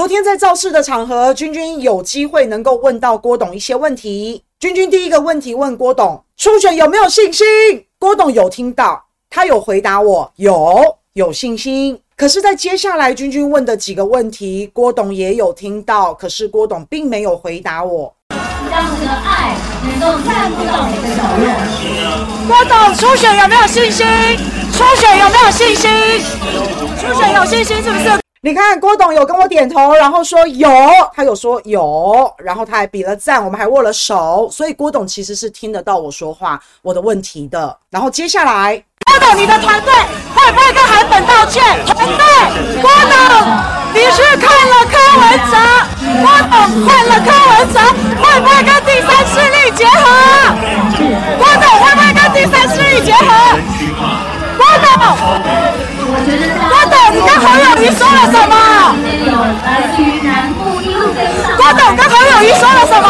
昨天在造势的场合，君君有机会能够问到郭董一些问题。君君第一个问题问郭董：初选有没有信心？郭董有听到，他有回答我有，有信心。可是，在接下来君君问的几个问题，郭董也有听到，可是郭董并没有回答我。让这个爱能够散布到每个角落。郭董初选有没有信心？初选有没有信心？初选有信心是不是？你看郭董有跟我点头，然后说有，他有说有，然后他还比了赞，我们还握了手，所以郭董其实是听得到我说话，我的问题的。然后接下来。郭董，你的团队会不会跟韩粉道歉？团队，郭董，你是看了柯文哲？郭董看了柯文哲，会不会跟第三势力结合？郭董会不会跟第三势力结合？郭董，郭董，你跟侯友谊说了什么？郭董跟侯友谊说了什么？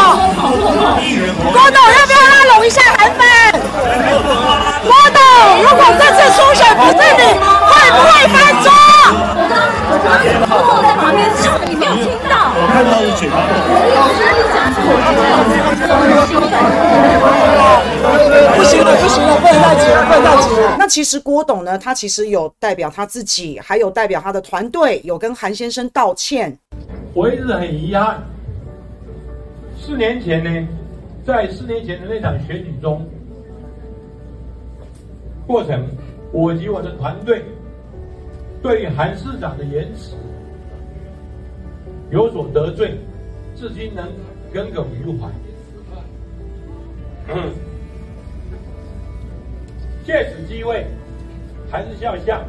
其实郭董呢，他其实有代表他自己，还有代表他的团队，有跟韩先生道歉。我一直很遗憾，四年前呢，在四年前的那场选举中。过程，我及我的团队对韩市长的言辞有所得罪，至今能耿耿于怀。借此机会，还是要向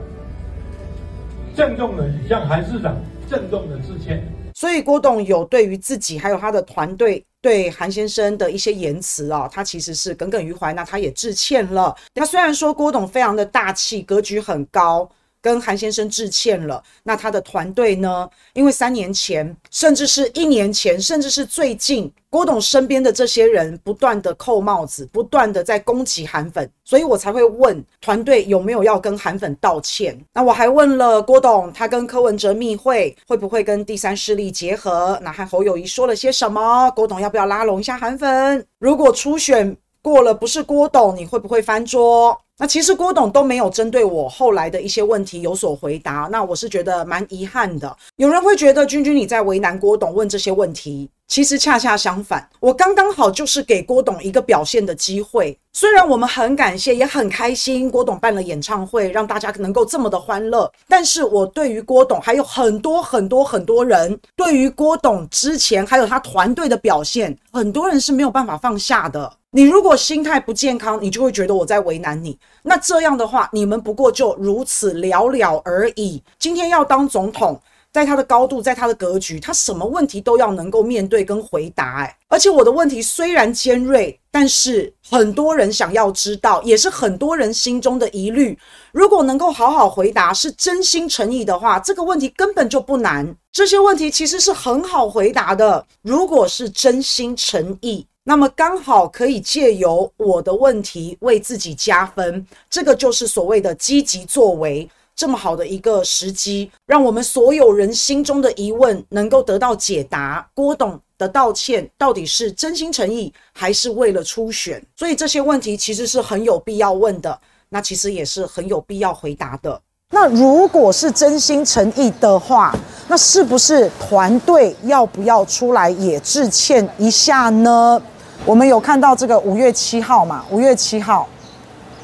郑重的向韩市长郑重的致歉。所以郭董有对于自己还有他的团队对韩先生的一些言辞啊，他其实是耿耿于怀，那他也致歉了。那虽然说郭董非常的大气，格局很高。跟韩先生致歉了，那他的团队呢？因为三年前，甚至是一年前，甚至是最近，郭董身边的这些人不断的扣帽子，不断的在攻击韩粉，所以我才会问团队有没有要跟韩粉道歉。那我还问了郭董，他跟柯文哲密会，会不会跟第三势力结合？那和侯友宜说了些什么？郭董要不要拉拢一下韩粉？如果初选过了，不是郭董，你会不会翻桌？那其实郭董都没有针对我后来的一些问题有所回答，那我是觉得蛮遗憾的。有人会觉得君君你在为难郭董问这些问题，其实恰恰相反，我刚刚好就是给郭董一个表现的机会。虽然我们很感谢也很开心，郭董办了演唱会，让大家能够这么的欢乐，但是我对于郭董还有很多很多很多人对于郭董之前还有他团队的表现，很多人是没有办法放下的。你如果心态不健康，你就会觉得我在为难你。那这样的话，你们不过就如此寥寥而已。今天要当总统，在他的高度，在他的格局，他什么问题都要能够面对跟回答。哎，而且我的问题虽然尖锐，但是很多人想要知道，也是很多人心中的疑虑。如果能够好好回答，是真心诚意的话，这个问题根本就不难。这些问题其实是很好回答的。如果是真心诚意。那么刚好可以借由我的问题为自己加分，这个就是所谓的积极作为，这么好的一个时机，让我们所有人心中的疑问能够得到解答。郭董的道歉到底是真心诚意，还是为了初选？所以这些问题其实是很有必要问的，那其实也是很有必要回答的。那如果是真心诚意的话，那是不是团队要不要出来也致歉一下呢？我们有看到这个五月七号嘛？五月七号，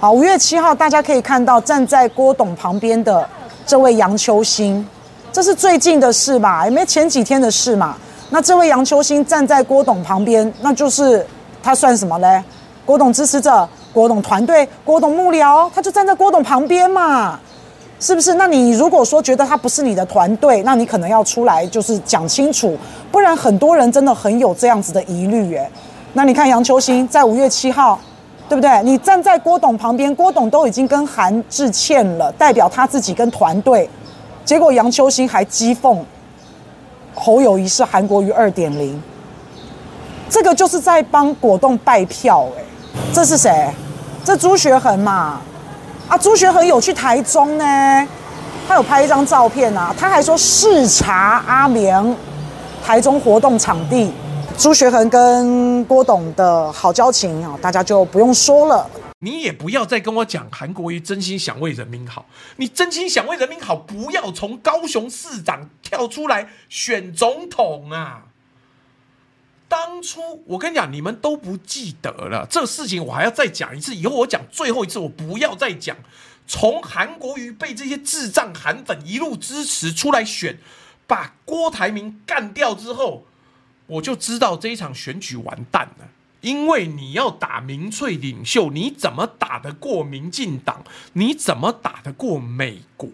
好，五月七号，大家可以看到站在郭董旁边的这位杨秋兴，这是最近的事吧？也没前几天的事嘛。那这位杨秋兴站在郭董旁边，那就是他算什么嘞？郭董支持者、郭董团队、郭董幕僚，他就站在郭董旁边嘛，是不是？那你如果说觉得他不是你的团队，那你可能要出来就是讲清楚，不然很多人真的很有这样子的疑虑耶。那你看杨秋兴在五月七号，对不对？你站在郭董旁边，郭董都已经跟韩致歉了，代表他自己跟团队，结果杨秋兴还讥讽侯友谊是韩国瑜二点零，这个就是在帮果冻拜票哎，这是谁？这朱学恒嘛？啊，朱学恒有去台中呢，他有拍一张照片啊，他还说视察阿明台中活动场地。朱学恒跟郭董的好交情啊，大家就不用说了。你也不要再跟我讲韩国瑜真心想为人民好，你真心想为人民好，不要从高雄市长跳出来选总统啊！当初我跟你讲，你们都不记得了，这事情我还要再讲一次。以后我讲最后一次，我不要再讲。从韩国瑜被这些智障韩粉一路支持出来选，把郭台铭干掉之后。我就知道这一场选举完蛋了，因为你要打民粹领袖，你怎么打得过民进党？你怎么打得过美国？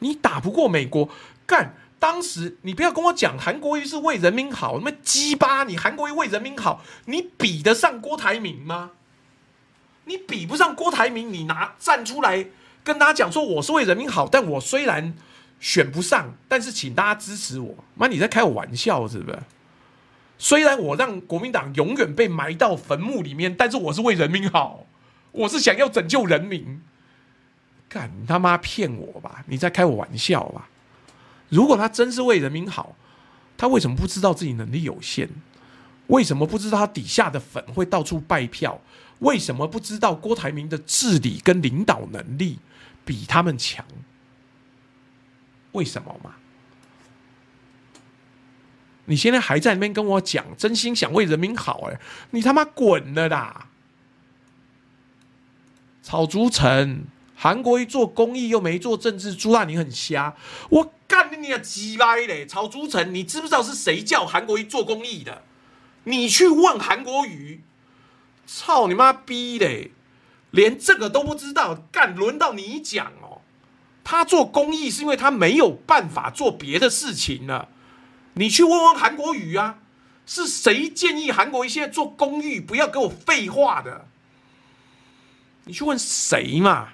你打不过美国，干！当时你不要跟我讲韩国瑜是为人民好，那么鸡巴！你韩国瑜为人民好，你比得上郭台铭吗？你比不上郭台铭，你拿站出来跟大家讲说我是为人民好，但我虽然。选不上，但是请大家支持我。妈，你在开我玩笑是不是？虽然我让国民党永远被埋到坟墓里面，但是我是为人民好，我是想要拯救人民。干他妈骗我吧！你在开我玩笑吧？如果他真是为人民好，他为什么不知道自己能力有限？为什么不知道他底下的粉会到处拜票？为什么不知道郭台铭的治理跟领导能力比他们强？为什么嘛？你现在还在那边跟我讲，真心想为人民好，哎，你他妈滚了啦！草竹城，韩国瑜做公益又没做政治，朱大你很瞎，我干你啊鸡巴嘞！草竹城，你知不知道是谁叫韩国瑜做公益的？你去问韩国瑜，操你妈逼嘞！连这个都不知道，干轮到你讲哦。他做公益是因为他没有办法做别的事情了。你去问问韩国瑜啊，是谁建议韩国瑜现在做公益？不要给我废话的。你去问谁嘛？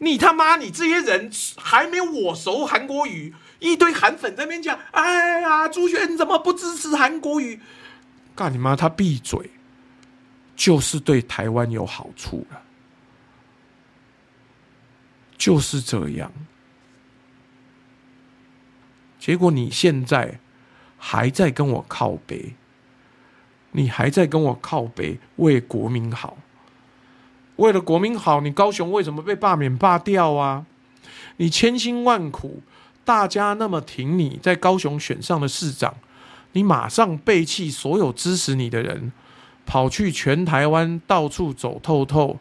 你他妈，你这些人还没我熟韩国语，一堆韩粉在那边讲，哎呀，朱学你怎么不支持韩国语？干你妈，他闭嘴，就是对台湾有好处了。就是这样，结果你现在还在跟我靠北，你还在跟我靠北，为国民好，为了国民好，你高雄为什么被罢免罢掉啊？你千辛万苦，大家那么挺你在高雄选上了市长，你马上背弃所有支持你的人，跑去全台湾到处走透透，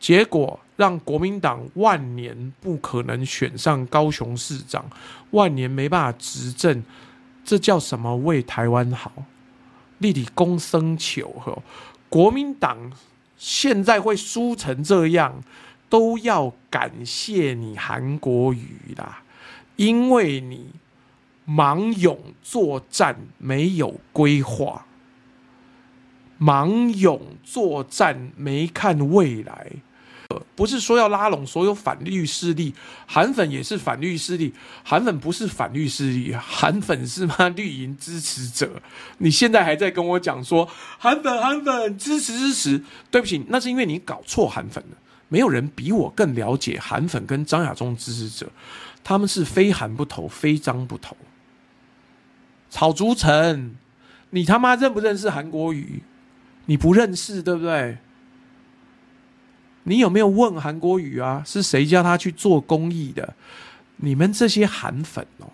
结果。让国民党万年不可能选上高雄市长，万年没办法执政，这叫什么为台湾好？立体公生求和，国民党现在会输成这样，都要感谢你韩国瑜啦，因为你盲勇作战，没有规划，盲勇作战，没看未来。不是说要拉拢所有反绿势力，韩粉也是反绿势力。韩粉不是反绿势力，韩粉是吗？绿营支持者。你现在还在跟我讲说韩粉韩粉支持支持？对不起，那是因为你搞错韩粉了。没有人比我更了解韩粉跟张亚中支持者，他们是非韩不投，非张不投。草竹城，你他妈认不认识韩国瑜？你不认识，对不对？你有没有问韩国瑜啊？是谁叫他去做公益的？你们这些韩粉哦，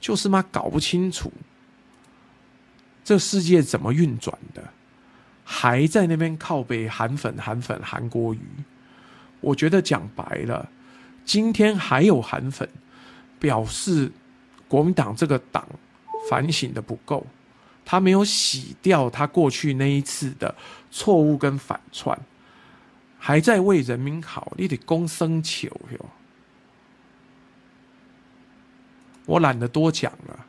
就是妈搞不清楚这世界怎么运转的，还在那边靠北韩粉、韩粉、韩国瑜。我觉得讲白了，今天还有韩粉表示国民党这个党反省的不够，他没有洗掉他过去那一次的错误跟反串。还在为人民好，你得公生求哟。我懒得多讲了，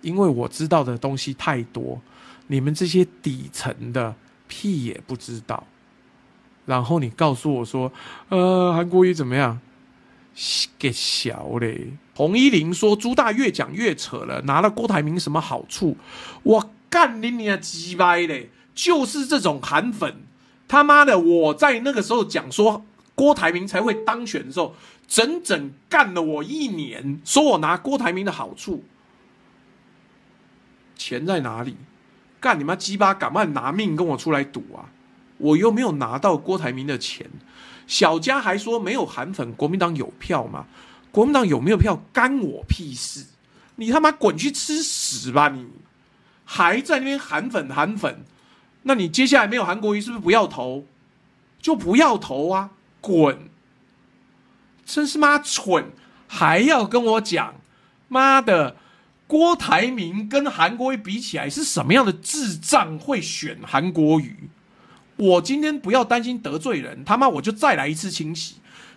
因为我知道的东西太多，你们这些底层的屁也不知道。然后你告诉我说，呃，韩国瑜怎么样？给小嘞。洪一林说朱大越讲越扯了，拿了郭台铭什么好处？我干你娘鸡掰嘞！就是这种韩粉。他妈的！我在那个时候讲说郭台铭才会当选的时候，整整干了我一年，说我拿郭台铭的好处，钱在哪里？干你妈鸡巴，敢不敢拿命跟我出来赌啊？我又没有拿到郭台铭的钱，小佳还说没有韩粉，国民党有票吗？国民党有没有票干我屁事？你他妈滚去吃屎吧你！还在那边韩粉韩粉，那你接下来没有韩国瑜是不是不要投？就不要投啊！滚！真是妈蠢，还要跟我讲，妈的！郭台铭跟韩国瑜比起来是什么样的智障会选韩国瑜？我今天不要担心得罪人，他妈我就再来一次清洗。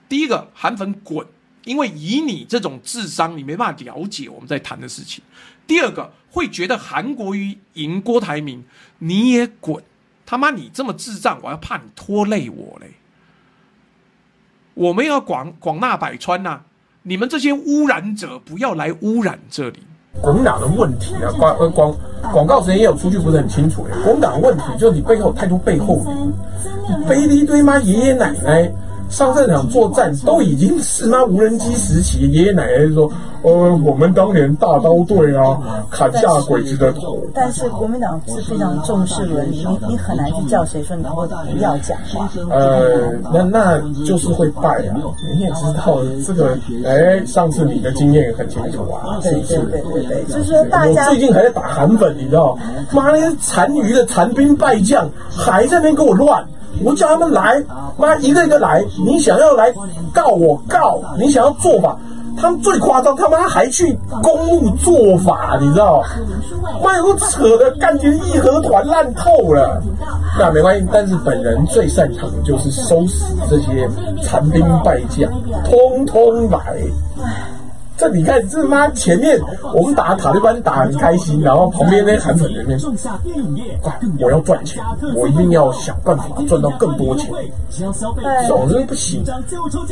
第一个韩粉滚，因为以你这种智商，你没办法了解我们在谈的事情。第二个会觉得韩国瑜赢郭台铭，你也滚，他妈你这么智障，我要怕你拖累我嘞。我们要广广纳百川呐、啊，你们这些污染者不要来污染这里。国民党的问题啊，广呃广广告时间也有出去，不是很清楚。国民党的问题就是你背后太多背后人，背了一堆妈爷爷奶奶。上战场作战都已经是那无人机时期，爷爷奶奶就说：“呃，我们当年大刀队啊，砍下鬼子的头。”但是国民党是非常重视伦理，你你很难去叫谁说你不要讲话。呃，那那就是会败啊！你也知道这个，哎，上次你的经验也很清楚啊，是不是？对对对对对，就是说大家我最近还在打韩粉，你知道？妈那些残余的残兵败将还在那边给我乱。我叫他们来，妈一个一个来。你想要来告我告，你想要做法，他们最夸张，他妈还去公务做法，你知道？妈有个扯的，感觉义和团烂透了。那没关系，但是本人最擅长的就是收拾这些残兵败将，通通来。这你看，这妈前面我们打塔利班打很开心，然后旁边那些韩粉人呢，啊，我要赚钱，我一定要想办法赚到更多钱。总之不行。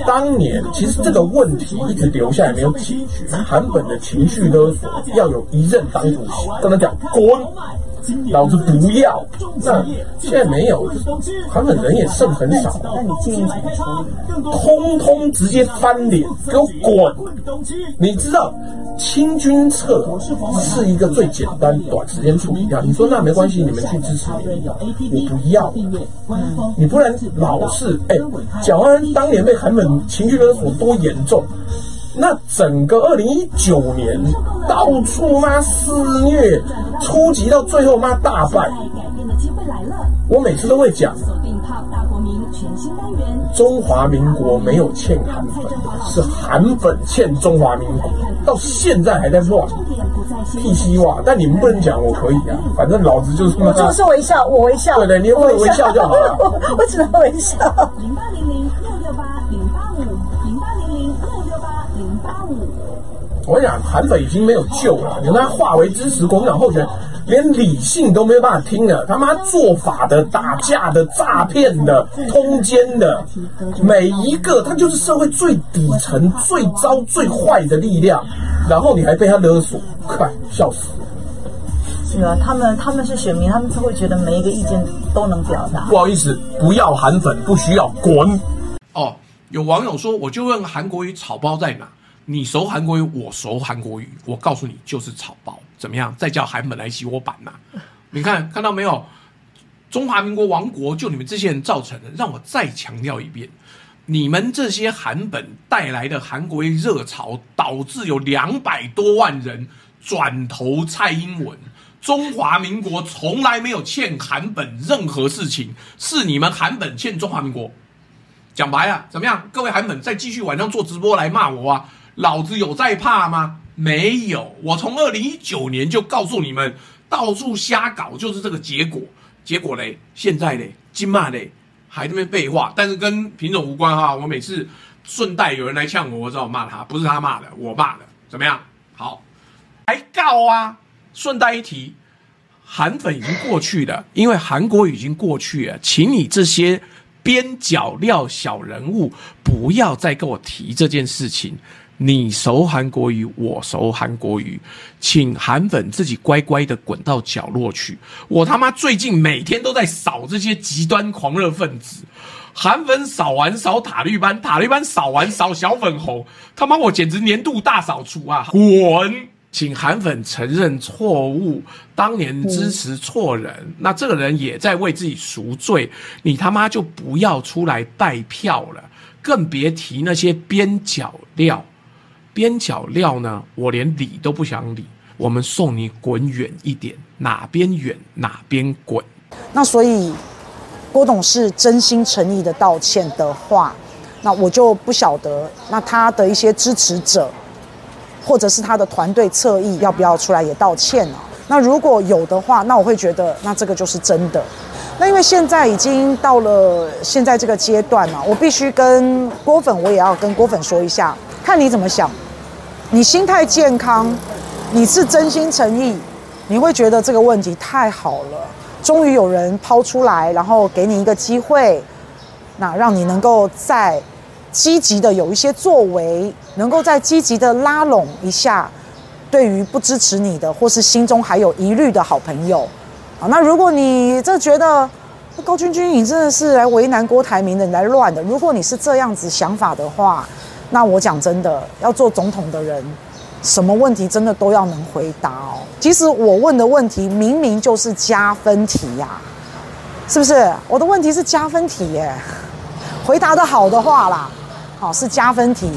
当年其实这个问题一直留下来没有解决，韩粉的情绪勒索要有一任当主席跟他讲滚。老子不要！那现在没有，韩粉人也剩很少。那你建议怎么处理？通通直接翻脸，给我滚！你知道清君侧是一个最简单、短时间处理掉。你说那没关系，你们去支持你，我不要。你不然老是哎，蒋万安当年被韩粉情绪勒索多严重？那整个二零一九年，到处妈肆虐，初级到最后妈大败。我每次都会讲，中华民国没有欠韩粉，是韩粉欠中华民国，到现在还在乱，屁西哇！但你们不能讲，我可以啊，反正老子就是。我就是微笑，我微笑。对对，你会微笑就好了。我 我只能微笑。零八零零我跟你讲，韩粉已经没有救了，你看他化为支持国民党候选人。连理性都没有办法听了，他妈做法的、打架的、诈骗的、通奸的，每一个他就是社会最底层、最糟、最坏的力量，然后你还被他勒索，快笑死了！是啊，他们他们是选民，他们就会觉得每一个意见都能表达。不好意思，不要韩粉，不需要滚。哦，有网友说，我就问韩国瑜草包在哪？你熟韩国语，我熟韩国语，我告诉你，就是草包。怎么样？再叫韩本来洗我版呐、你看看到没有？中华民国亡国就你们这些人造成的。让我再强调一遍，你们这些韩本带来的韩国热潮，导致有两百多万人转投蔡英文。中华民国从来没有欠韩本任何事情，是你们韩本欠中华民国。讲白了，怎么样？各位韩本再继续晚上做直播来骂我啊！老子有在怕吗？没有，我从二零一九年就告诉你们，到处瞎搞就是这个结果。结果嘞，现在嘞，金骂嘞，还在那边废话。但是跟品种无关哈。我每次顺带有人来呛我，我知道骂他，不是他骂的，我骂的。怎么样？好，还告啊？顺带一提，韩粉已经过去了，因为韩国已经过去了，请你这些边角料小人物不要再跟我提这件事情。你熟韩国语，我熟韩国语，请韩粉自己乖乖的滚到角落去。我他妈最近每天都在扫这些极端狂热分子，韩粉扫完扫塔绿班，塔绿班扫完扫小粉红，他妈我简直年度大扫除啊！滚！请韩粉承认错误，当年支持错人，那这个人也在为自己赎罪。你他妈就不要出来带票了，更别提那些边角料。边角料呢，我连理都不想理。我们送你滚远一点，哪边远哪边滚。那所以郭董是真心诚意的道歉的话，那我就不晓得，那他的一些支持者。或者是他的团队侧翼要不要出来也道歉呢？那如果有的话，那我会觉得那这个就是真的。那因为现在已经到了现在这个阶段嘛，我必须跟郭粉，我也要跟郭粉说一下，看你怎么想。你心态健康，你是真心诚意，你会觉得这个问题太好了，终于有人抛出来，然后给你一个机会，那让你能够在。积极的有一些作为，能够再积极的拉拢一下，对于不支持你的或是心中还有疑虑的好朋友，啊，那如果你这觉得高君君你真的是来为难郭台铭的，你来乱的，如果你是这样子想法的话，那我讲真的，要做总统的人，什么问题真的都要能回答哦。其实我问的问题明明就是加分题呀，是不是？我的问题是加分题耶，回答得好的话啦。好，是加分题，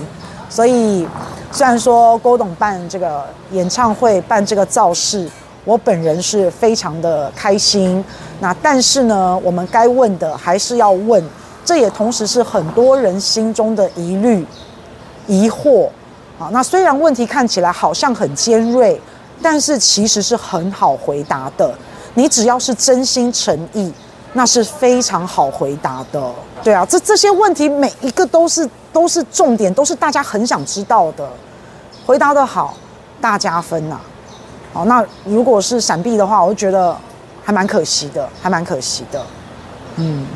所以虽然说郭董办这个演唱会办这个造势，我本人是非常的开心。那但是呢，我们该问的还是要问，这也同时是很多人心中的疑虑、疑惑。啊，那虽然问题看起来好像很尖锐，但是其实是很好回答的。你只要是真心诚意，那是非常好回答的。对啊，这这些问题每一个都是。都是重点，都是大家很想知道的。回答的好，大加分呐、啊。好，那如果是闪避的话，我就觉得还蛮可惜的，还蛮可惜的。嗯。